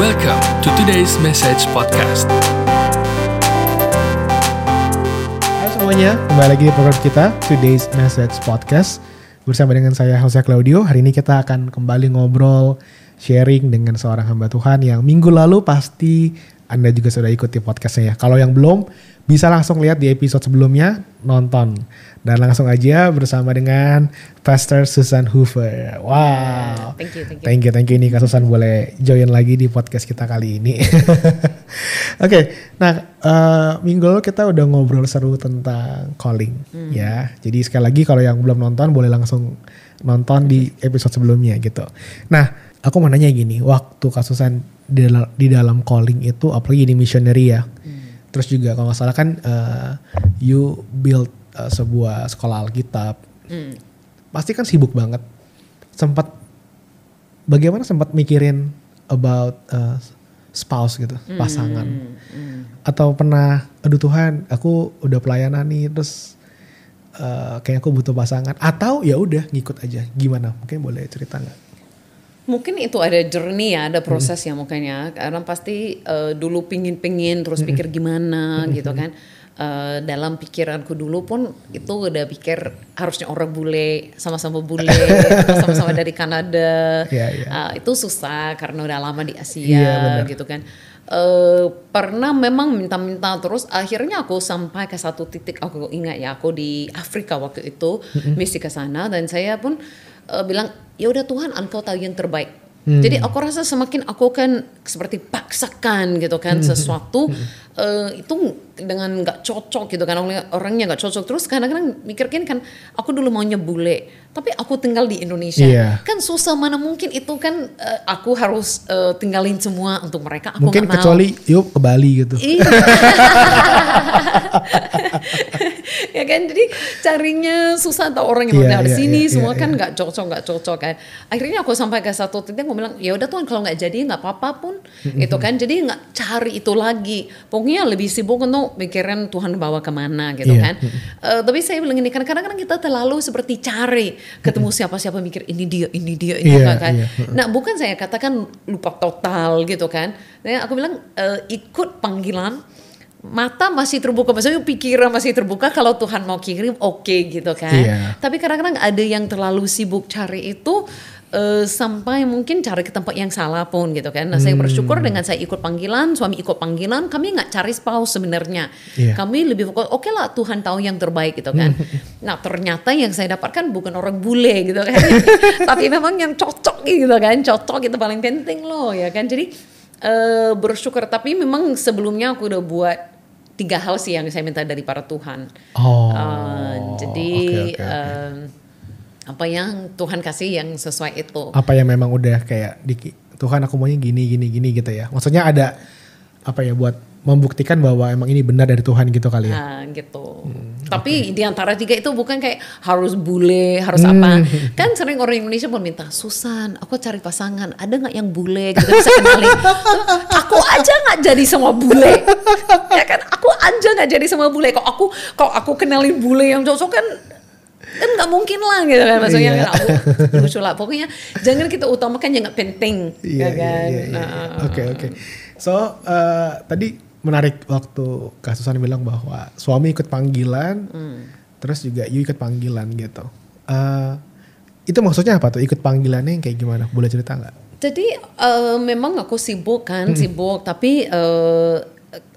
Welcome to today's message podcast. Hai semuanya, kembali lagi di program kita Today's Message Podcast bersama dengan saya Jose Claudio. Hari ini kita akan kembali ngobrol, sharing dengan seorang hamba Tuhan yang minggu lalu pasti Anda juga sudah ikuti podcastnya ya. Kalau yang belum, bisa langsung lihat di episode sebelumnya, nonton. Dan langsung aja bersama dengan Pastor Susan Hoover. Wow. Thank you, thank you. Thank you, thank you. Ini Kak Susan boleh join lagi di podcast kita kali ini. Oke, nah eh, minggu lalu kita udah ngobrol seru tentang calling Hmm. ya. Jadi sekali lagi kalau yang belum nonton boleh langsung nonton di episode sebelumnya gitu. Nah, aku mau nanya gini, waktu Kak Susan di dalam calling itu apalagi di missionary ya. Terus juga kalau nggak salah kan eh, you build eh, sebuah sekolah Alkitab. Hmm. Pasti kan sibuk banget. Sempat bagaimana sempat mikirin about uh, spouse gitu, pasangan. Atau pernah, aduh Tuhan, aku udah pelayanan nih, terus uh, kayak aku butuh pasangan. Atau ya udah ngikut aja. Gimana? Mungkin boleh cerita nggak? Mungkin itu ada journey ya, ada proses ya mukanya. Karena pasti eh, dulu pingin-pingin, terus pikir gimana gitu kan. Eh, dalam pikiranku dulu pun itu udah pikir harusnya orang bule, sama-sama bule, sama-sama dari Kanada. Iya, iya. Ah, itu susah karena udah lama di Asia Iya, benar. gitu kan. Eh, pernah memang minta-minta terus akhirnya aku sampai ke satu titik aku ingat ya aku di Afrika waktu itu misi ke sana dan saya pun eh, bilang ya udah Tuhan engkau tahu yang terbaik. Jadi aku rasa semakin aku kan seperti paksakan gitu kan sesuatu eh, itu dengan nggak cocok gitu kan orang- orangnya nggak cocok terus kadang-kadang mikirkan kan aku dulu maunya bule tapi aku tinggal di Indonesia Iya. kan susah mana mungkin itu kan eh, aku harus eh, tinggalin semua untuk mereka aku Mungkin nggak mau. kecuali yuk ke Bali gitu. Ya kan jadi carinya susah atau orang yang udah di iya, sini iya, semua iya, kan iya. nggak cocok nggak cocok kan akhirnya aku sampai ke satu titik aku bilang ya udah tuhan kalau nggak jadi nggak apa-apa pun itu kan jadi nggak cari itu lagi pokoknya lebih sibuk untuk mikirin Tuhan bawa ke mana gitu Iya. kan Eh, tapi saya bilang ini kan kadang-kadang kita terlalu seperti cari ketemu siapa-siapa mikir ini dia ini dia ini Iya, kan iya. Nah, bukan saya katakan lupa total gitu kan. Nah, aku bilang eh, ikut panggilan mata masih terbuka, maksudnya pikiran masih terbuka kalau Tuhan mau kirim oke gitu kan. Iya. Tapi kadang-kadang ada yang terlalu sibuk cari itu eh, sampai mungkin cari ke tempat yang salah pun gitu kan. Nah, saya Hmm. bersyukur dengan saya ikut panggilan, suami ikut panggilan, kami nggak cari spouse sebenarnya. Iya. Kami lebih fokus, oke lah Tuhan tahu yang terbaik gitu kan. nah ternyata yang saya dapatkan bukan orang bule gitu kan. Tapi memang yang cocok gitu kan, cocok itu paling penting loh ya kan. Jadi eh, bersyukur, tapi memang sebelumnya aku udah buat tiga hal sih yang saya minta dari para Tuhan. Oh. Eh, jadi oke, oke, oke. em, apa yang Tuhan kasih yang sesuai itu. apa yang memang udah kayak di Tuhan aku maunya gini gini gini gitu ya. Maksudnya ada apa ya buat membuktikan bahwa emang ini benar dari Tuhan gitu kali ya. Nah, gitu. Tapi di antara tiga itu bukan kayak harus bule, harus apa. Kan sering orang Indonesia pun minta, Susan, aku cari pasangan, ada nggak yang bule gitu bisa kenalin. aku aja nggak jadi sama bule. ya kan, aku aja nggak jadi sama bule. Kok aku, kok aku kenalin bule yang cocok kan kan nggak mungkin lah gitu kan maksudnya Iya. kan aku lucu lah pokoknya jangan kita utamakan yang nggak penting Iya, ya iya, kan iya, iya. Nah, Oke oke. So eh, tadi menarik waktu Kak Susan bilang bahwa suami ikut panggilan, Hmm. terus juga you ikut panggilan gitu. Eh, itu maksudnya apa tuh ikut panggilannya yang kayak gimana? Boleh cerita nggak? Jadi eh, memang aku sibuk kan, sibuk. Tapi eh,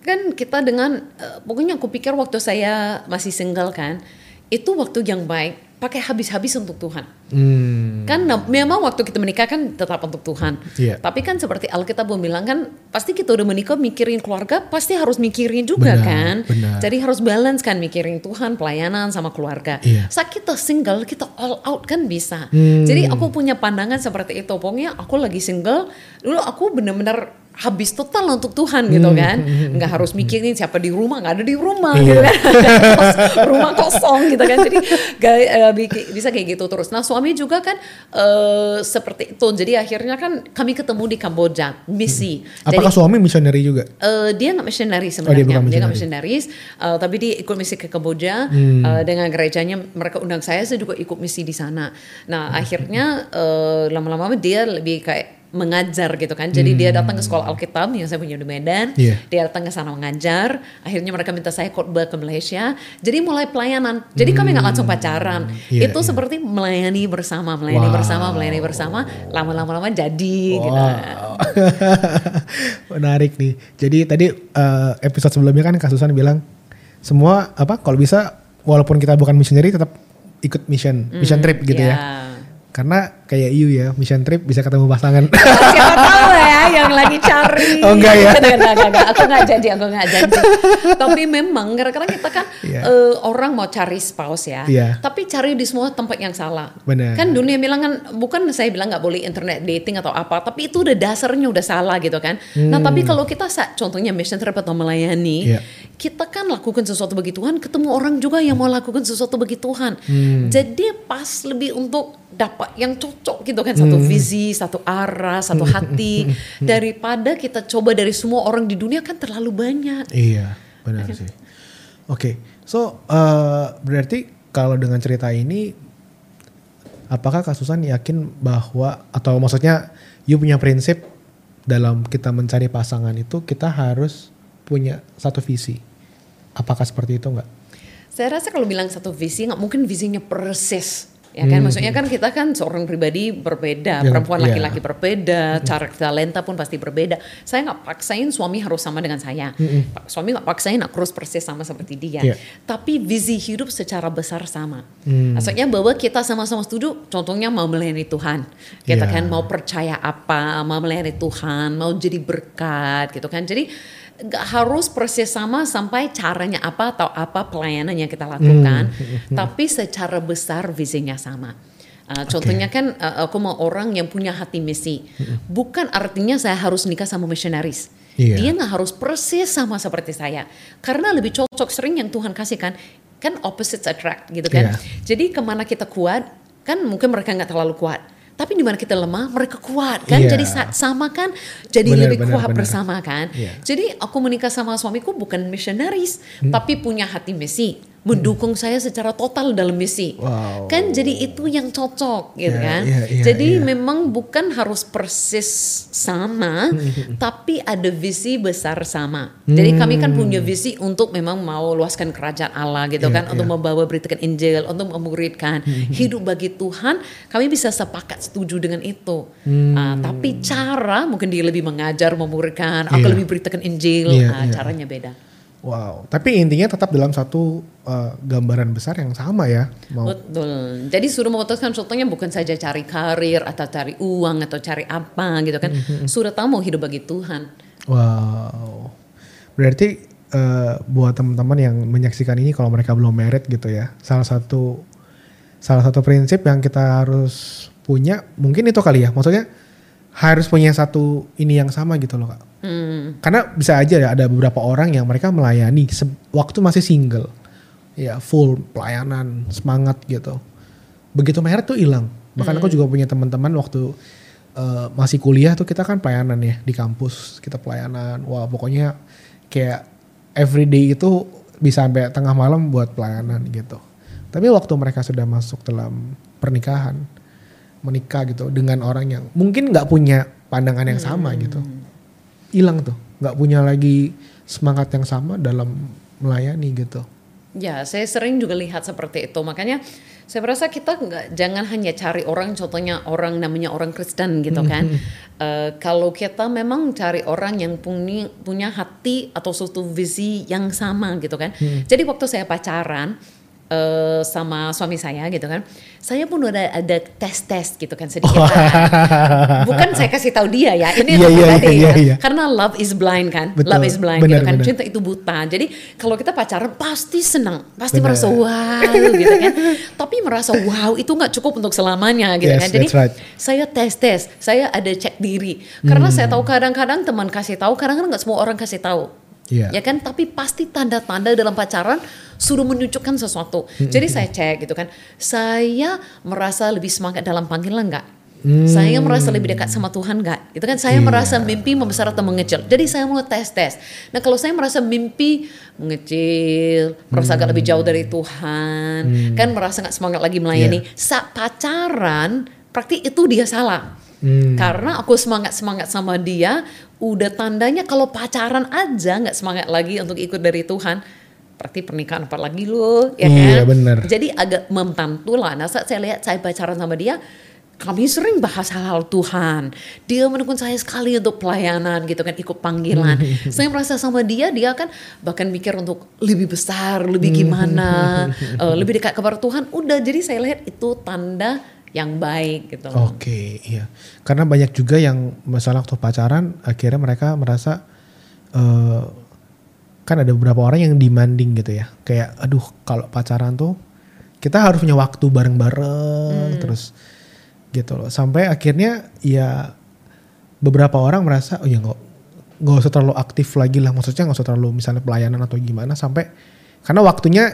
kan kita dengan, eh, pokoknya aku pikir waktu saya masih single kan, itu waktu yang baik, pakai habis-habis untuk Tuhan. Hmm. Kan memang waktu kita menikah kan tetap untuk Tuhan. Iya. Tapi kan seperti Alkitab bilang kan, pasti kita udah menikah mikirin keluarga, pasti harus mikirin juga Benar, kan. benar. Jadi harus balance kan mikirin Tuhan, pelayanan sama keluarga. Iya. Saat kita single, kita all out kan bisa. Hmm. Jadi aku punya pandangan seperti itu. Pokoknya aku lagi single, dulu aku bener-bener habis total untuk Tuhan gitu kan. Nggak harus mikirin siapa di rumah, nggak ada di rumah Hmm. Iya. gitu kan. Kos- rumah kosong gitu kan. Jadi gak, eh, bisa kayak gitu terus. Nah suami juga kan eh, seperti itu. Jadi akhirnya kan kami ketemu di Kamboja, misi. Jadi Apakah suami misioneri juga? Eh, dia nggak missionary Oh, dia sebenarnya, dia nggak. Hmm. missionaries, eh, tapi dia ikut misi ke Kamboja eh, dengan gerejanya mereka undang saya, saya juga ikut misi di sana. Nah Hmm. akhirnya eh, lama-lama dia lebih kayak mengajar gitu kan. Jadi dia datang ke sekolah Alkitab yang saya punya di Medan. Iya. Dia datang ke sana mengajar. Akhirnya mereka minta saya khotbah ke Malaysia. Jadi mulai pelayanan. Jadi kami nggak langsung pacaran. Iya, Itu iya. seperti melayani bersama, melayani Wow. bersama, melayani bersama. Lama-lama lama jadi gitu. Wow. Menarik nih. Jadi tadi eh, episode sebelumnya kan Kak Susan bilang semua apa kalau bisa walaupun kita bukan missionary tetap ikut mission, mission trip gitu ya. Karena kayak you ya, mission trip bisa ketemu pasangan. Siapa tahu ya yang lagi cari. Oh, enggak ya? Enggak, enggak, enggak, enggak. Aku enggak janji, aku enggak janji. Tapi memang kadang-kadang kita kan Iya. eh, orang mau cari spouse ya. Iya. Tapi cari di semua tempat yang salah. Benar. Kan dunia bilang kan, bukan saya bilang nggak boleh internet dating atau apa. Tapi itu udah dasarnya udah salah gitu kan. Nah tapi kalau kita contohnya mission trip atau melayani. Hmm. Iya. Kita kan lakukan sesuatu bagi Tuhan, ketemu orang juga yang mau lakukan sesuatu bagi Tuhan. Hmm. Jadi pas lebih untuk dapat yang cocok gitu kan satu Hmm. visi, satu arah, satu hati daripada kita coba dari semua orang di dunia kan terlalu banyak. iya, benar sih. Oke, so eh, berarti kalau dengan cerita ini, apakah Kak Susan yakin bahwa atau maksudnya you punya prinsip dalam kita mencari pasangan itu kita harus punya satu visi. Apakah seperti itu enggak? Saya rasa kalau bilang satu visi nggak mungkin visinya persis. Ya kan, maksudnya kan kita kan seorang pribadi berbeda, Hmm. Ya, perempuan iya. laki-laki berbeda, cara talenta pun pasti berbeda. Saya nggak paksain suami harus sama dengan saya, Pak- suami nggak paksain aku harus persis sama seperti dia. Iya. Tapi visi hidup secara besar sama. Hmm. Maksudnya bahwa kita sama-sama setuju, contohnya mau melayani Tuhan, kita Iya. kan mau percaya apa, mau melayani Tuhan, mau jadi berkat, gitu kan. Jadi nggak harus persis sama sampai caranya apa atau apa pelayanan yang kita lakukan, tapi secara besar visinya sama. Uh, contohnya kan uh, aku mau orang yang punya hati misi, bukan artinya saya harus nikah sama misionaris. Iya. Dia nggak harus persis sama seperti saya, karena lebih cocok sering yang Tuhan kasihkan kan opposites attract gitu kan. Iya. Jadi ke mana kita kuat, kan mungkin mereka nggak terlalu kuat. Tapi di mana kita lemah, mereka kuat kan. Iya. Jadi sama kan, jadi Benar, lebih benar, kuat benar. bersama kan. Iya. Jadi aku menikah sama suamiku bukan misionaris, Hmm. tapi punya hati misi, mendukung saya secara total dalam misi. Wow. Kan jadi itu yang cocok gitu Iya, kan. iya, iya, jadi iya. memang bukan harus persis sama, Hmm, tapi ada visi besar sama. Jadi kami kan Hmm. punya visi untuk memang mau luaskan kerajaan Allah gitu Iya, kan, untuk iya. membawa beritakan Injil, untuk memuridkan hidup bagi Tuhan. Kami bisa sepakat setuju dengan itu. Ah, tapi cara mungkin dia lebih mengajar, memuridkan, aku Iya. lebih beritakan Injil, Iya, ah, iya. caranya beda. Wow. Tapi intinya tetap dalam satu eh, gambaran besar yang sama ya. Mau Betul. Jadi sudah memutuskan contohnya bukan saja cari karir atau cari uang atau cari apa gitu kan. Mm-hmm. Sudah tahu mau hidup bagi Tuhan. Wow. Berarti eh, buat teman-teman yang menyaksikan ini kalau mereka belum married gitu ya. Salah satu salah satu prinsip yang kita harus punya mungkin itu kali ya. Maksudnya harus punya satu ini yang sama gitu loh Kak. Hmm. Karena bisa aja ya ada beberapa orang yang mereka melayani waktu masih single. Ya full pelayanan, semangat gitu. Begitu married tuh hilang. Bahkan aku juga punya teman-teman waktu eh, masih kuliah tuh kita kan pelayanan ya di kampus. Kita pelayanan. Wah, pokoknya kayak everyday itu bisa sampai tengah malam buat pelayanan gitu. Tapi waktu mereka sudah masuk dalam pernikahan, menikah gitu dengan orang yang mungkin nggak punya pandangan yang sama gitu hilang tuh nggak punya lagi semangat yang sama dalam melayani gitu Ya, saya sering juga lihat seperti itu. Makanya saya merasa kita nggak jangan hanya cari orang, contohnya orang namanya orang Kristen gitu kan. Eh, kalau kita memang cari orang yang punya punya hati atau suatu visi yang sama gitu kan. Jadi waktu saya pacaran eh, sama suami saya gitu kan, saya pun udah ada tes tes gitu kan sedikit. Bukan saya kasih tahu dia ya, ini iya, tadi iya, ya. iya. Karena love is blind kan, Betul. love is blind Benar, gitu kan. benar. Cinta itu buta. Jadi kalau kita pacaran pasti senang, pasti Benar. merasa wow gitu kan. Tapi merasa wow itu nggak cukup untuk selamanya gitu Yes, kan. Jadi right. saya tes tes, saya ada cek diri. Karena saya Hmm. tahu kadang-kadang teman kasih tahu, kadang-kadang nggak semua orang kasih tahu. Iya. Ya kan, tapi pasti tanda-tanda dalam pacaran sudah menunjukkan sesuatu. Hmm, Jadi saya cek gitu kan, saya merasa lebih semangat dalam panggilan nggak? Hmm. Saya merasa lebih dekat sama Tuhan nggak? Gitu kan, saya Iya. merasa mimpi membesar atau mengecil. Jadi saya mau tes tes. Nah kalau saya merasa mimpi mengecil, merasa agak lebih jauh dari Tuhan, Hmm. kan merasa nggak semangat lagi melayani. Iya. Saat pacaran, praktik itu dia salah. Hmm. Karena aku semangat-semangat sama dia, udah tandanya kalau pacaran aja nggak semangat lagi untuk ikut dari Tuhan, berarti pernikahan apa lagi lo, ya Iya, kan? bener. Jadi agak membantu lah. Nah saat saya lihat saya pacaran sama dia, kami sering bahas hal-hal Tuhan. Dia mendukung saya sekali untuk pelayanan gitu kan, ikut panggilan. saya merasa sama dia, dia kan bahkan mikir untuk lebih besar, lebih gimana, eh, lebih dekat kepada Tuhan. Udah, jadi saya lihat itu tanda yang baik gitu. Oke, iya. Karena banyak juga yang masalah waktu pacaran akhirnya mereka merasa eh kan ada beberapa orang yang demanding gitu ya. Kayak aduh kalau pacaran tuh kita harus punya waktu bareng-bareng terus gitu loh. Sampai akhirnya ya beberapa orang merasa oh ya nggak nggak usah terlalu aktif lagi lah. Maksudnya nggak usah terlalu misalnya pelayanan atau gimana sampai karena waktunya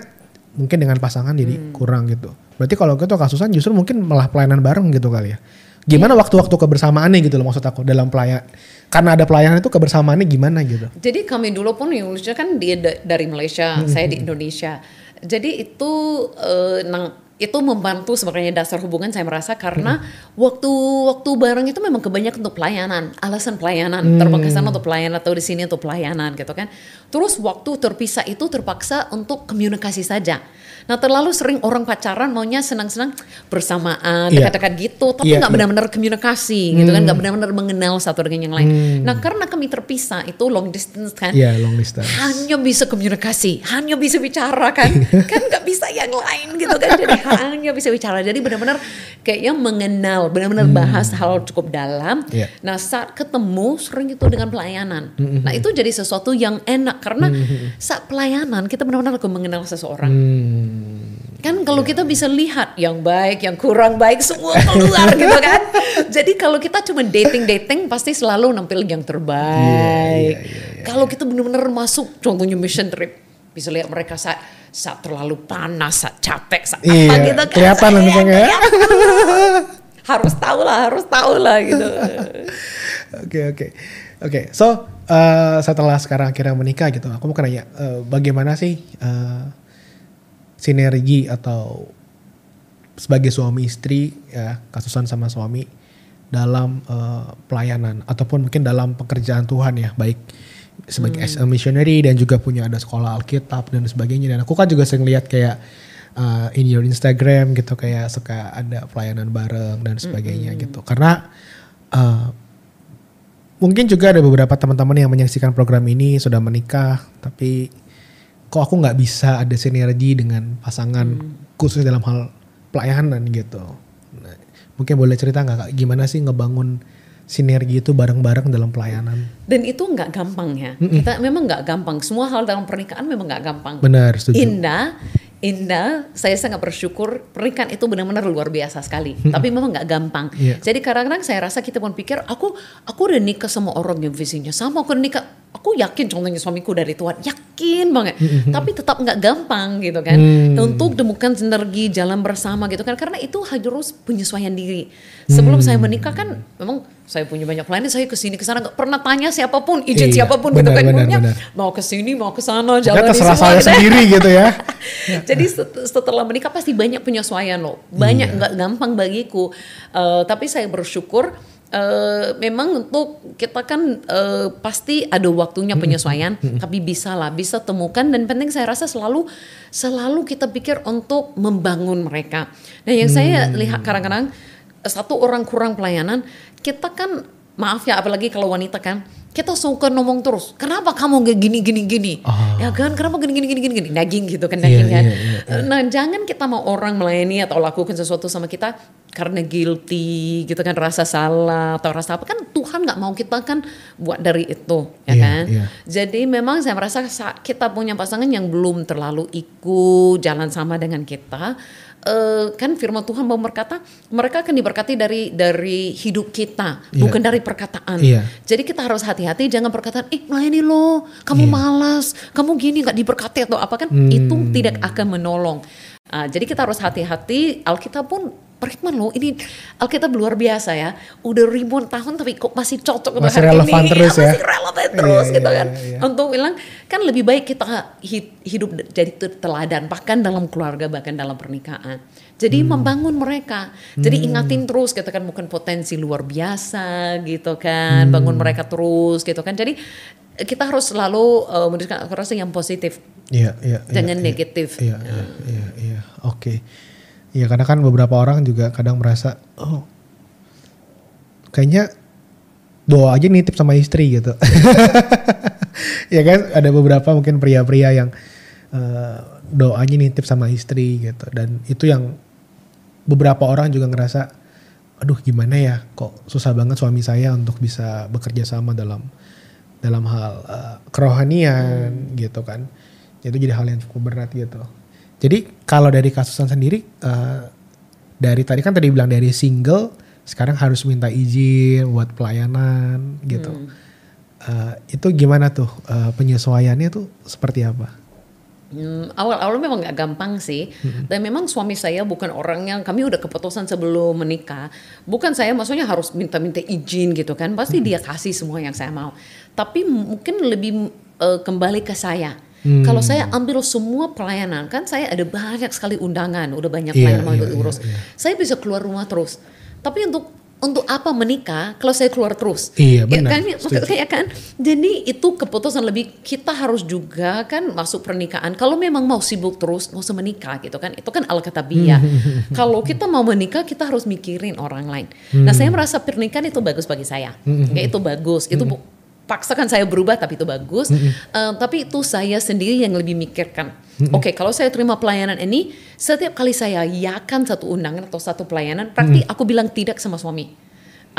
mungkin dengan pasangan jadi kurang gitu. Berarti kalau gitu kasusnya justru mungkin malah pelayanan bareng gitu kali ya. Gimana waktu-waktu kebersamaannya gitu loh maksud aku dalam pelayan karena ada pelayanan itu kebersamaannya gimana gitu. Jadi kami dulu pun Indonesia kan dia da- dari Malaysia, saya di Indonesia. Jadi itu eh, nang itu membantu sebenarnya dasar hubungan saya merasa karena waktu waktu bareng itu memang kebanyakan untuk pelayanan, alasan pelayanan, ke sana untuk pelayanan atau di sini untuk pelayanan gitu kan. Terus waktu terpisah itu terpaksa untuk komunikasi saja. Nah terlalu sering orang pacaran maunya senang-senang bersamaan, Iya. dekat-dekat gitu, tapi Iya, nggak iya. benar-benar komunikasi gitu kan, nggak benar-benar mengenal satu dengan yang lain. Nah karena kami terpisah itu long distance kan, Iya, long distance. hanya bisa komunikasi, hanya bisa bicara kan, kan nggak bisa yang lain gitu kan, jadi hanya bisa bicara. Jadi benar-benar kayaknya mengenal, benar-benar bahas hal cukup dalam. Iya. Nah saat ketemu sering itu dengan pelayanan. Nah itu jadi sesuatu yang enak karena saat pelayanan kita benar-benar mengenal seseorang. Hmm. Kan kalau kita bisa lihat yang baik, yang kurang baik semua keluar gitu kan. Jadi kalau kita cuma dating-dating pasti selalu nampil yang terbaik. Kalau kita benar-benar masuk contohnya mission trip, bisa lihat mereka saat saat terlalu panas, saat capek, saat apa Iya, gitu kan. kelihatan langsung ya. harus tahu lah, harus tahu lah gitu. Oke oke oke. So eh, setelah sekarang akhirnya menikah gitu, aku mau nanya eh, bagaimana sih eh, sinergi atau sebagai suami istri ya kasusan sama suami dalam eh, pelayanan ataupun mungkin dalam pekerjaan Tuhan ya baik sebagai as a missionary dan juga punya ada sekolah Alkitab dan sebagainya. Dan aku kan juga sering lihat kayak uh, in your Instagram gitu kayak suka ada pelayanan bareng dan sebagainya gitu. Karena uh, mungkin juga ada beberapa teman-teman yang menyaksikan program ini sudah menikah tapi kok aku nggak bisa ada sinergi dengan pasangan khusus dalam hal pelayanan gitu Nah, mungkin boleh cerita nggak Kak, gimana sih ngebangun sinergi itu bareng-bareng dalam pelayanan Dan itu nggak gampang ya. Kita memang nggak gampang. Semua hal dalam pernikahan memang nggak gampang. benar setuju Indah, indah. Saya sangat bersyukur pernikahan itu benar-benar luar biasa sekali. Tapi memang nggak gampang. Iya. Jadi kadang-kadang saya rasa kita pun pikir, aku aku udah nikah sama orang yang visinya sama. Aku udah nikah, aku yakin contohnya suamiku dari Tuhan, yakin banget. Tapi tetap nggak gampang gitu kan. Untuk temukan sinergi jalan bersama gitu kan. Karena itu harus penyesuaian diri. Sebelum saya menikah kan, memang saya punya banyak pelayanan, saya ke sini ke sana nggak pernah tanya siapa pun, izin Iya, siapa pun benar, gitu kan. benar, benar. mau ke sini, mau ke sana, Kan jalan terserah semua saya gitu. sendiri gitu ya Jadi set- setelah menikah pasti banyak penyesuaian loh, banyak Iya. nggak gampang bagiku. Eh, tapi saya bersyukur. Eh, memang untuk kita kan eh, pasti ada waktunya penyesuaian, tapi bisa lah, bisa temukan dan penting saya rasa selalu selalu kita pikir untuk membangun mereka. Nah yang saya lihat kadang-kadang satu orang kurang pelayanan, kita kan maaf ya apalagi kalau wanita kan kita suka ngomong terus kenapa kamu gak gini gini gini? Ya kan kenapa gini gini gini gini? Gini daging gitu kan daging Iya, kan. iya, iya, nah jangan kita mau orang melayani atau lakukan sesuatu sama kita karena guilty gitu kan rasa salah atau rasa apa. Kan Tuhan nggak mau kita kan buat dari itu ya Iya, kan? iya. jadi memang saya merasa kita punya pasangan yang belum terlalu ikut jalan sama dengan kita eh, kan firman Tuhan mau berkata mereka akan diberkati dari dari hidup kita Iya. bukan dari perkataan Iya. jadi kita harus hati-hati jangan perkataan ih melayani lo kamu Iya. malas kamu gini nggak diberkati atau apa kan Hmm. itu tidak akan menolong Ah, jadi kita harus hati-hati Alkitab pun Perikman loh ini Alkitab luar biasa ya. Udah ribuan tahun tapi kok masih cocok Masih hari relevan ini. terus ya. Masih relevan Iya, terus iya, gitu kan. iya, iya. Untuk bilang kan lebih baik kita hi- hidup jadi teladan bahkan dalam keluarga bahkan dalam pernikahan. Jadi Hmm. membangun mereka. Jadi ingatin terus kita kan bukan potensi luar biasa gitu kan. Bangun Hmm. mereka terus gitu kan. Jadi kita harus selalu uh, yang positif. Iya, iya. iya, Jangan iya. negatif. Iya, iya, iya, iya. Oke. Iya, karena kan beberapa orang juga kadang merasa, oh, kayaknya doa aja nitip sama istri gitu. ya kan, ada beberapa mungkin pria-pria yang eh, doanya nitip sama istri gitu, dan itu yang beberapa orang juga ngerasa, aduh gimana ya, kok susah banget suami saya untuk bisa bekerja sama dalam dalam hal eh, kerohanian gitu kan. Itu jadi hal yang cukup berat gitu. Jadi kalau dari kasusan sendiri eh, dari tadi kan tadi bilang dari single sekarang harus minta izin buat pelayanan gitu. Eh, itu gimana tuh eh, penyesuaiannya tuh seperti apa? Hmm, awal-awal memang gak gampang sih. Dan memang suami saya bukan orang yang kami udah keputusan sebelum menikah. Bukan saya maksudnya harus minta-minta izin gitu kan. Pasti dia kasih semua yang saya mau. Tapi mungkin lebih eh, kembali ke saya. Kalau saya ambil semua pelayanan kan saya ada banyak sekali undangan, udah banyak Iya, pelayanan mau iya, diurus. iya, iya. Saya bisa keluar rumah terus. Tapi untuk untuk apa menikah kalau saya keluar terus? Iya, Ya benar. kan, Setuju. kayak kan. Jadi itu keputusan lebih kita harus juga kan masuk pernikahan. Kalau memang mau sibuk terus, nggak usah menikah gitu kan. Itu kan alkitabiah. Kalau kita mau menikah, kita harus mikirin orang lain. Nah, saya merasa pernikahan itu bagus bagi saya. Kayak itu bagus. Itu paksakan saya berubah tapi itu bagus. Eh, tapi itu saya sendiri yang lebih mikirkan. Oke, kalau saya terima pelayanan ini, setiap kali saya yakan satu undangan atau satu pelayanan, berarti aku bilang tidak sama suami.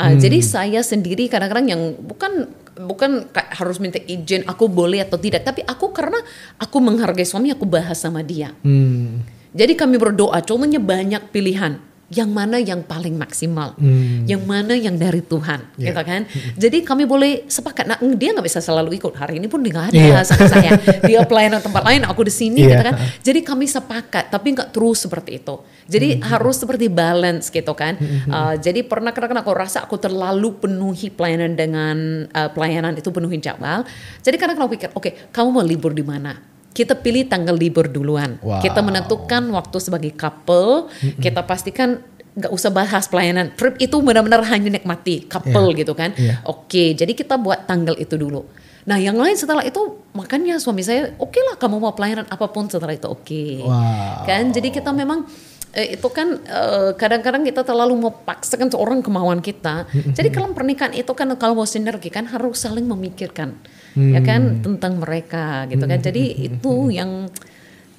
Ah, Jadi saya sendiri kadang-kadang yang bukan bukan harus minta izin aku boleh atau tidak, tapi aku karena aku menghargai suami aku bahas sama dia. Hmm. Jadi kami berdoa, contohnya banyak pilihan. Yang mana yang paling maksimal, Hmm. yang mana yang dari Tuhan, Iya. gitu kan? Jadi kami boleh sepakat. Nah, dia nggak bisa selalu ikut. Hari ini pun dia nggak ada Iya. sama saya. Dia pelayanan tempat lain, aku di sini, Iya. gitu kan? Jadi kami sepakat, tapi nggak terus seperti itu. Jadi Hmm. harus seperti balance, gitu kan? Uh, jadi pernah kadang-kadang aku rasa aku terlalu penuhi pelayanan dengan uh, pelayanan itu penuhi jadwal. Jadi kadang-kadang aku pikir, oke, kamu mau libur di mana? Kita pilih tanggal libur duluan. Wow. Kita menentukan waktu sebagai couple. Kita pastikan nggak usah bahas pelayanan. Trip itu benar-benar hanya nikmati couple Iya. gitu kan. Iya. Oke, jadi kita buat tanggal itu dulu. Nah, yang lain setelah itu makanya suami saya, oke lah kamu mau pelayanan apa pun setelah itu oke. Wow. Kan, jadi kita memang eh, itu kan eh, kadang-kadang kita terlalu memaksakan seorang kemauan kita. Jadi kalau pernikahan itu kan kalau mau sinergi kan harus saling memikirkan, ya kan tentang mereka gitu kan. Jadi itu yang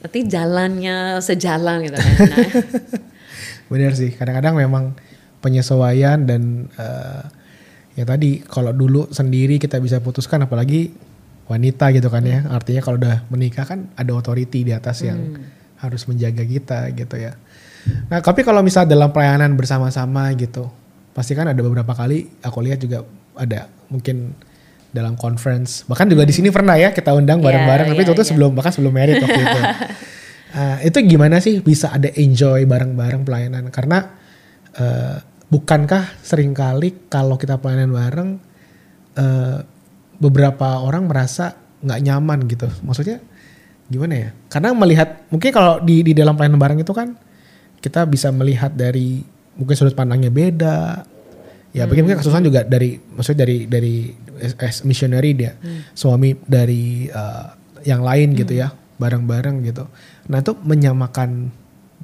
nanti jalannya sejalan gitu kan. Nah, Bener sih, kadang-kadang memang penyesuaian dan eh, ya tadi kalau dulu sendiri kita bisa putuskan apalagi wanita gitu kan ya. Artinya kalau udah menikah kan ada otoriti di atas yang harus menjaga kita gitu ya. Nah, tapi kalau misal dalam pelayanan bersama-sama gitu, pasti kan ada beberapa kali aku lihat juga ada mungkin dalam conference bahkan juga di sini pernah ya kita undang Iya, bareng-bareng tapi iya, itu tuh iya. sebelum bahkan sebelum merit waktu itu Uh, itu gimana sih bisa ada enjoy bareng-bareng pelayanan? Karena uh, bukankah sering kali kalau kita pelayanan bareng uh, beberapa orang merasa nggak nyaman gitu? Maksudnya gimana ya? Karena melihat mungkin kalau di di dalam pelayanan bareng itu kan kita bisa melihat dari mungkin sudut pandangnya beda. Ya, mungkin mungkin kasusnya juga dari maksudnya dari dari as, missionary dia suami dari uh, yang lain gitu ya bareng-bareng gitu. Nah itu menyamakan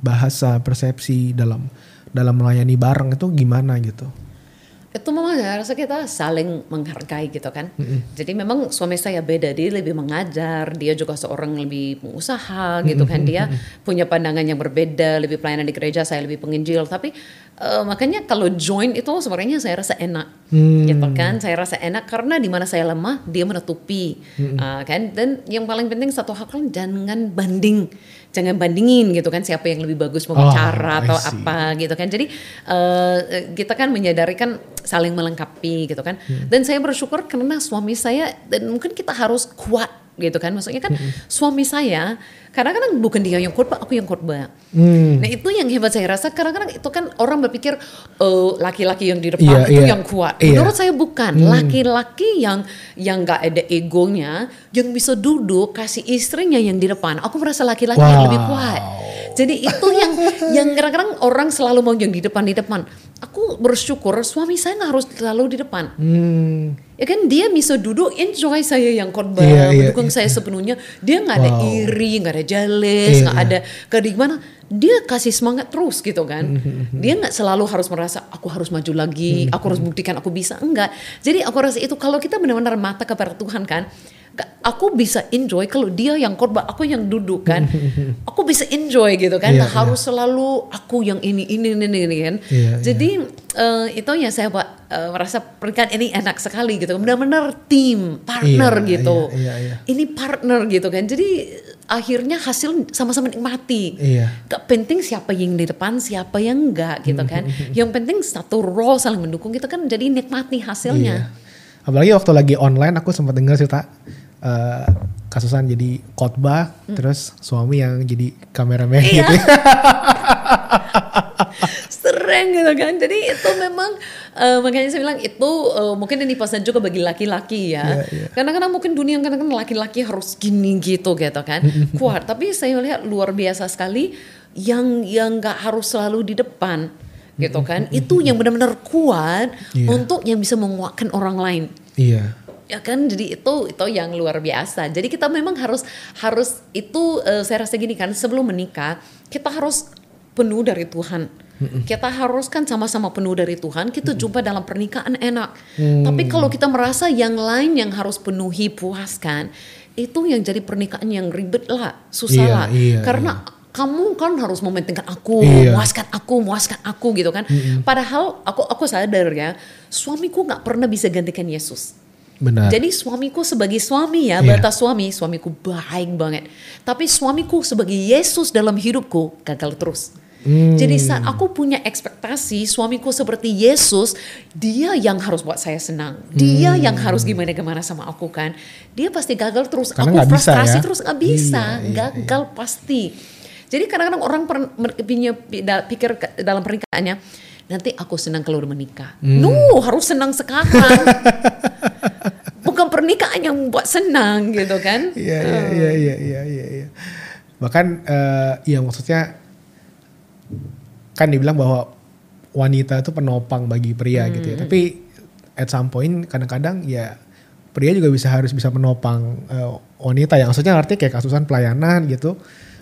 bahasa persepsi dalam dalam melayani bareng itu gimana gitu? itu memang rasa kita saling menghargai gitu kan. Jadi memang suami saya beda, dia lebih mengajar, dia juga seorang lebih pengusaha gitu kan. Dia punya pandangan yang berbeda, lebih pelayanan di gereja, saya lebih penginjil. Tapi eh, makanya kalau join itu sebenarnya saya rasa enak gitu kan. Saya rasa enak karena di mana saya lemah, dia menutupi Ah, kan. Dan yang paling penting satu hal kan jangan banding. Jangan bandingin gitu kan siapa yang lebih bagus Oh, membicara I atau apa gitu kan. Jadi eh, kita kan menyadari kan saling melengkapi gitu kan. Dan saya bersyukur karena suami saya dan mungkin kita harus kuat gitu kan. Maksudnya kan suami saya kadang-kadang bukan dia yang khotbah aku yang khotbah. Hmm. nah itu yang hebat saya rasa. Kadang-kadang itu kan orang berpikir eh, laki-laki yang di depan Iya, itu iya. yang kuat. Iya. menurut saya bukan. Laki-laki yang yang nggak ada egonya yang bisa duduk kasih istrinya yang di depan. Aku merasa laki-laki yang Wow. lebih kuat. Jadi itu yang yang kadang-kadang orang selalu mau yang di depan di depan. Aku bersyukur suami saya nggak harus selalu di depan. Hmm. Ya kan dia bisa duduk enjoy saya yang khotbah, Iya, iya, mendukung saya sepenuhnya. Dia nggak ada Wow. iri, nggak ada jealous, nggak iya. ada ke di gimana. Dia kasih semangat terus gitu kan. Mm-hmm, Dia nggak selalu harus merasa aku harus maju lagi, aku harus buktikan aku bisa. Enggak. Jadi aku rasa itu kalau kita benar-benar mata kepada Tuhan kan, aku bisa enjoy kalau dia yang khotbah, aku yang duduk kan. aku bisa enjoy gitu kan. Iya, Nggak harus selalu aku yang ini ini ini, ini kan. Iya, Jadi eh, itu yang saya eh, merasa pernikahan ini enak sekali gitu. Benar-benar tim, partner Iya, gitu. iya, iya, iya. Ini partner gitu kan. Jadi akhirnya hasil sama-sama nikmati. Iya. Gak penting siapa yang di depan, siapa yang enggak gitu kan. yang penting satu role saling mendukung kita kan jadi nikmati hasilnya. Iya. Apalagi waktu lagi online aku sempat dengar cerita eh, kasusan jadi khotbah terus suami yang jadi kameramen Hmm. Iya. gitu. Sering gitu kan. Jadi itu memang eh, makanya saya bilang itu eh, mungkin ini pesan juga bagi laki-laki ya. Iya, iya. Kadang-kadang mungkin dunia kadang-kadang laki-laki harus gini gitu gitu kan. Kuat. Tapi saya lihat luar biasa sekali yang yang nggak harus selalu di depan gitu kan. Itu yang benar-benar kuat Iya. untuk yang bisa menguatkan orang lain. Iya. Ya kan, jadi itu itu yang luar biasa. Jadi kita memang harus harus itu eh, saya rasa gini kan, sebelum menikah kita harus penuh dari Tuhan. Kita harus kan sama-sama penuh dari Tuhan. Kita jumpa dalam pernikahan enak. Tapi kalau kita merasa yang lain yang harus penuhi puaskan, itu yang jadi pernikahan yang ribet lah, susah Iya, lah. iya, Karena kamu kan harus mementingkan aku, Iya. muaskan aku, muaskan aku gitu kan. Padahal aku aku sadar ya, suamiku nggak pernah bisa gantikan Yesus. Benar. Jadi suamiku sebagai suami ya, Iya. batas suami, suamiku baik banget. Tapi suamiku sebagai Yesus dalam hidupku gagal terus. Hmm. Jadi saat aku punya ekspektasi suamiku seperti Yesus, dia yang harus buat saya senang. Dia yang harus gimana-gimana sama aku kan. Dia pasti gagal terus. Hmm. Karena aku nggak bisa frustrasi ya. terus nggak bisa, Iya, iya, gagal pasti. Jadi kadang-kadang orang punya pikir dalam pernikahannya, nanti aku senang kalau udah menikah. Hmm. No, harus senang sekarang. Buat senang gitu kan. Iya iya iya iya iya iya. iya. Bahkan eh ya maksudnya kan dibilang bahwa wanita itu penopang bagi pria gitu ya. Tapi at some point kadang-kadang ya pria juga bisa harus bisa menopang eh, wanita yang maksudnya artinya kayak kasusan pelayanan gitu.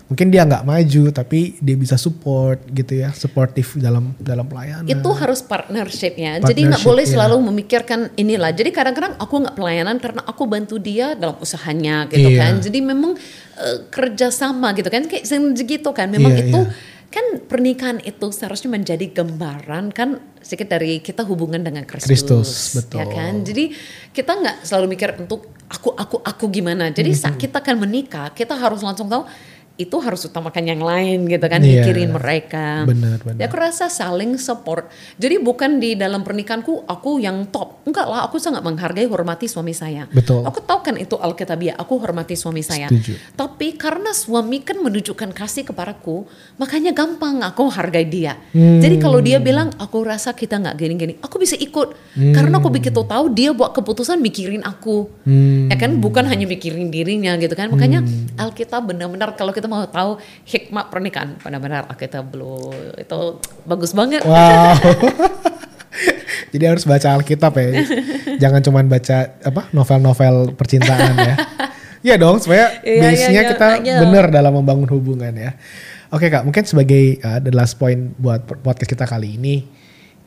Mungkin dia nggak maju tapi dia bisa support gitu ya, supportive dalam dalam pelayanan. itu harus partnershipnya. Jadi nggak Partnership, boleh iya. selalu memikirkan inilah. Jadi kadang-kadang aku nggak pelayanan karena aku bantu dia dalam usahanya gitu Iya. kan. Jadi memang eh, kerjasama gitu kan kayak gitu kan. Memang Iya, itu iya. kan pernikahan itu seharusnya menjadi gambaran kan sedikit dari kita hubungan dengan Kristus, Kristus, betul. ya kan. Jadi kita nggak selalu mikir untuk aku aku aku gimana. Jadi saat kita akan menikah kita harus langsung tahu itu harus utamakan yang lain gitu kan, Iya. mikirin mereka. Benar, benar. Ya, aku rasa saling support. Jadi bukan di dalam pernikahanku aku yang top. Enggak lah, aku sangat menghargai hormati suami saya. Betul. Aku tahu kan itu alkitabiah, aku hormati suami saya. Setuju. Tapi karena suami kan menunjukkan kasih kepadaku, makanya gampang aku hargai dia. Hmm. Jadi kalau dia bilang aku rasa kita nggak gini-gini, aku bisa ikut. Karena aku begitu tahu dia buat keputusan mikirin aku. Hmm. Ya kan bukan hanya mikirin dirinya gitu kan. Makanya Alkitab benar-benar kalau kita mau tahu hikmat pernikahan, benar-benar Alkitab belum itu bagus banget. Wow. Jadi harus baca Alkitab ya. Jangan cuman baca apa novel-novel percintaan ya. Iya dong, supaya Iya, base-nya iya, kita iya. benar dalam membangun hubungan ya. Oke kak, mungkin sebagai uh, the last point buat podcast kita kali ini,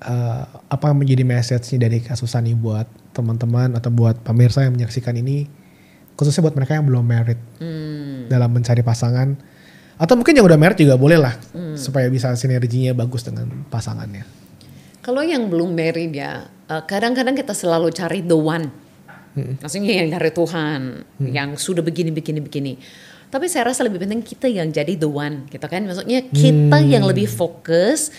uh, apa menjadi message-nya dari kasusan ini buat teman-teman atau buat pemirsa yang menyaksikan ini, khususnya buat mereka yang belum married Hmm. dalam mencari pasangan, atau mungkin yang udah married juga boleh lah, Hmm. supaya bisa sinerginya bagus dengan pasangannya. Kalau yang belum married ya, eh, kadang-kadang kita selalu cari the one. Maksudnya yang dari Tuhan, yang sudah begini, begini, begini. Tapi saya rasa lebih penting kita yang jadi the one, gitu kan? Maksudnya kita yang lebih fokus,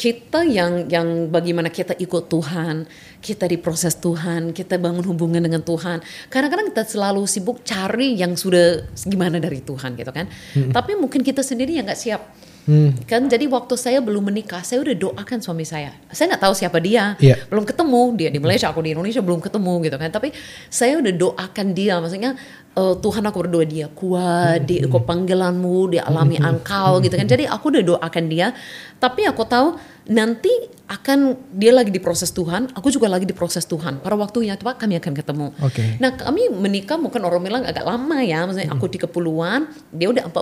kita yang yang bagaimana kita ikut Tuhan, kita diproses Tuhan, kita bangun hubungan dengan Tuhan. Kadang-kadang kita selalu sibuk cari yang sudah gimana dari Tuhan gitu kan. Hmm. Tapi mungkin kita sendiri yang nggak siap. Hmm. Kan jadi waktu saya belum menikah, saya udah doakan suami saya. Saya nggak tahu siapa dia, yeah. belum ketemu dia di Malaysia, aku di Indonesia belum ketemu gitu kan. Tapi saya udah doakan dia, maksudnya uh, Tuhan aku berdoa dia kuat, hmm. di kok panggilanmu, dia alami hmm. engkau gitu kan. Jadi aku udah doakan dia, tapi aku tahu nanti akan dia lagi diproses Tuhan, aku juga lagi diproses Tuhan. Pada waktunya coba kami akan ketemu. Okay. Nah kami menikah mungkin orang bilang agak lama ya, maksudnya aku 30-an, dia udah 40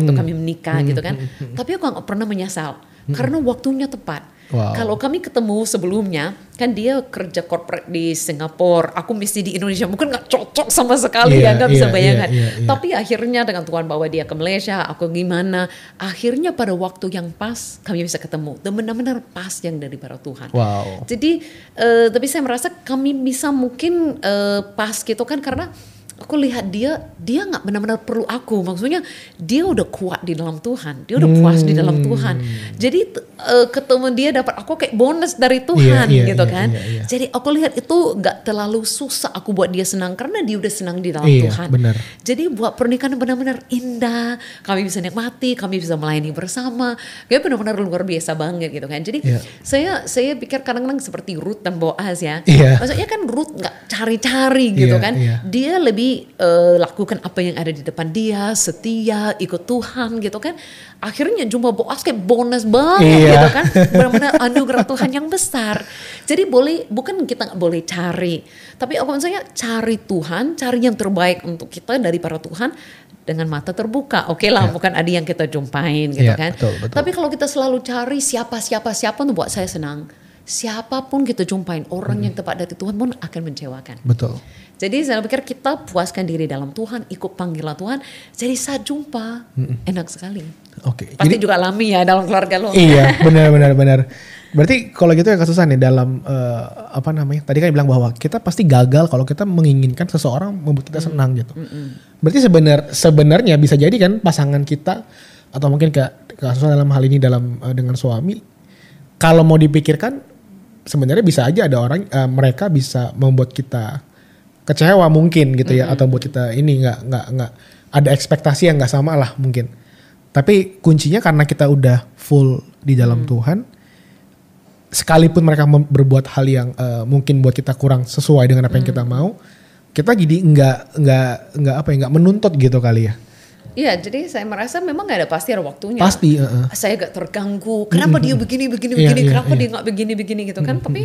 waktu hmm. kami menikah hmm. gitu kan. Hmm. Tapi aku gak pernah menyesal hmm. karena waktunya tepat. Wow. Kalau kami ketemu sebelumnya, kan dia kerja corporate di Singapura, aku mesti di Indonesia, mungkin nggak cocok sama sekali yeah, ya, nggak yeah, bisa iya, bayangkan. Yeah, yeah, yeah. Tapi akhirnya dengan Tuhan bawa dia ke Malaysia, aku gimana, akhirnya pada waktu yang pas kami bisa ketemu, dan benar-benar pas yang dari para Tuhan. Wow. Jadi, uh, tapi saya merasa kami bisa mungkin uh, pas gitu kan karena aku lihat dia dia nggak benar-benar perlu aku maksudnya dia udah kuat di dalam Tuhan dia udah puas di dalam hmm. Tuhan jadi uh, ketemu dia dapat aku kayak bonus dari iya, Tuhan yeah, yeah, gitu yeah, kan yeah, yeah. jadi aku lihat itu nggak terlalu susah aku buat dia senang karena dia udah senang di dalam yeah, Tuhan benar. jadi buat pernikahan benar-benar indah kami bisa nikmati kami bisa melayani bersama kayak benar-benar luar biasa banget gitu kan jadi yeah. saya saya pikir kadang-kadang seperti Ruth dan Boaz ya yeah. maksudnya kan Ruth nggak cari-cari gitu yeah, kan yeah. dia lebih uh, lakukan apa yang ada di depan dia, setia, ikut Tuhan gitu kan. Akhirnya jumpa Boas kayak bonus banget iya. gitu kan. Benar-benar anugerah Tuhan yang besar. Jadi boleh bukan kita nggak boleh cari, tapi aku misalnya cari Tuhan, cari yang terbaik untuk kita dari para Tuhan dengan mata terbuka. Oke okay lah, ya. bukan ada yang kita jumpain gitu ya, kan. Betul, betul. Tapi kalau kita selalu cari siapa siapa siapa untuk buat saya senang siapa pun kita jumpain orang hmm. yang tepat dari Tuhan pun akan mencewakan. Betul. Jadi saya pikir kita puaskan diri dalam Tuhan, ikut panggilan Tuhan. Jadi saat jumpa hmm. enak sekali. Oke. Okay. Pasti Jadi, juga alami ya dalam keluarga lo. Iya, benar benar benar. Berarti kalau gitu ya kasusan nih dalam uh, apa namanya? Tadi kan bilang bahwa kita pasti gagal kalau kita menginginkan seseorang membuat kita senang gitu. Mm -mm. Berarti sebenar sebenarnya bisa jadi kan pasangan kita atau mungkin kayak kasusan dalam hal ini dalam uh, dengan suami kalau mau dipikirkan sebenarnya bisa aja ada orang uh, mereka bisa membuat kita kecewa mungkin gitu ya mm -hmm. atau buat kita ini nggak nggak nggak ada ekspektasi yang nggak sama lah mungkin tapi kuncinya karena kita udah full di dalam mm. Tuhan sekalipun mereka berbuat hal yang uh, mungkin buat kita kurang sesuai dengan apa yang kita mau kita jadi nggak nggak nggak apa ya nggak menuntut gitu kali ya Iya, jadi saya merasa memang gak ada pasti ada waktunya. Pasti. Uh, uh. Saya gak terganggu. Kenapa mm -hmm. dia begini, begini, begini? Yeah, kenapa yeah. dia nggak begini, begini gitu kan? Mm -hmm. Tapi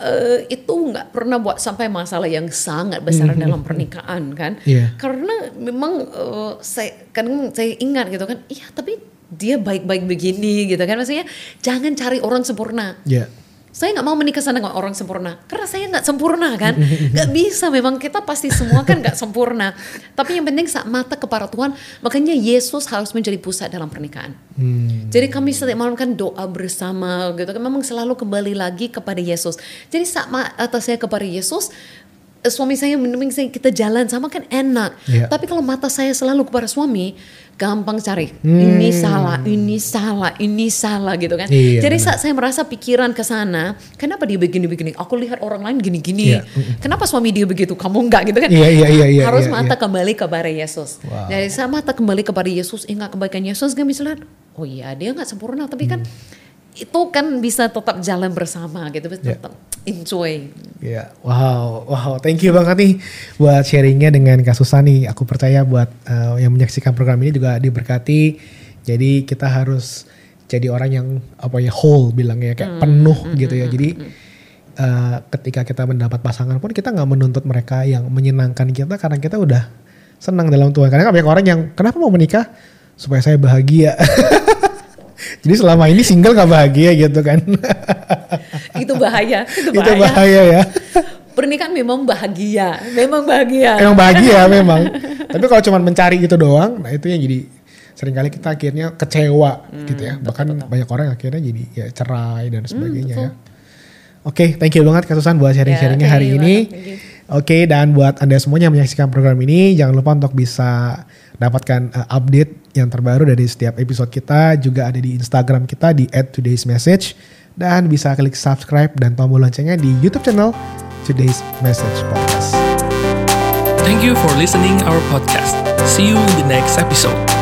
uh, itu nggak pernah buat sampai masalah yang sangat besar mm -hmm. dalam pernikahan kan? Yeah. Karena memang uh, saya kan saya ingat gitu kan. Iya, tapi dia baik-baik begini gitu kan? Maksudnya jangan cari orang sempurna. Yeah saya nggak mau menikah sama orang sempurna. Karena saya nggak sempurna kan? Nggak bisa. Memang kita pasti semua kan nggak sempurna. Tapi yang penting saat mata kepada Tuhan makanya Yesus harus menjadi pusat dalam pernikahan. Hmm. jadi kami setiap malam kan doa bersama gitu kan. Memang selalu kembali lagi kepada Yesus. Jadi saat mata saya kepada Yesus eh, suami saya mending saya kita jalan sama kan enak. Yeah. tapi kalau mata saya selalu kepada suami gampang cari hmm. ini salah, ini salah, ini salah gitu kan. Iya, Jadi saat saya merasa pikiran ke sana, kenapa dia begini-begini? Aku lihat orang lain gini-gini. Iya. Kenapa suami dia begitu? Kamu enggak gitu kan? Iya, iya, iya, iya, Harus iya, mata iya. kembali kepada Yesus. Wow. Jadi saya mata kembali kepada Yesus, ingat kebaikan Yesus, gak misalnya, oh iya dia nggak sempurna, tapi kan hmm itu kan bisa tetap jalan bersama gitu, yeah. tetap enjoy. Ya, yeah. wow, wow, thank you banget nih buat sharingnya dengan Kak Susani. Aku percaya buat uh, yang menyaksikan program ini juga diberkati. Jadi kita harus jadi orang yang apa ya whole bilangnya kayak hmm. penuh hmm, gitu ya. Hmm, jadi uh, ketika kita mendapat pasangan pun kita nggak menuntut mereka yang menyenangkan kita karena kita udah senang dalam Tuhan. Karena banyak orang yang kenapa mau menikah supaya saya bahagia. Jadi selama ini single gak bahagia gitu kan? itu bahaya, itu bahaya. Itu bahaya ya. Pernikahan memang bahagia, memang bahagia. Memang bahagia memang. Tapi kalau cuma mencari itu doang, nah itu yang jadi sering kali kita akhirnya kecewa hmm, gitu ya. Bahkan betul, banyak orang akhirnya jadi ya cerai dan hmm, sebagainya hmm, ya. Oke, okay, thank you banget Kak Susan buat sharing-sharingnya ya, hari ini. Oke, okay, dan buat Anda semuanya yang menyaksikan program ini, jangan lupa untuk bisa dapatkan uh, update yang terbaru dari setiap episode kita juga ada di Instagram kita di @todaysmessage dan bisa klik subscribe dan tombol loncengnya di YouTube channel Today's Message Podcast. Thank you for listening our podcast. See you in the next episode.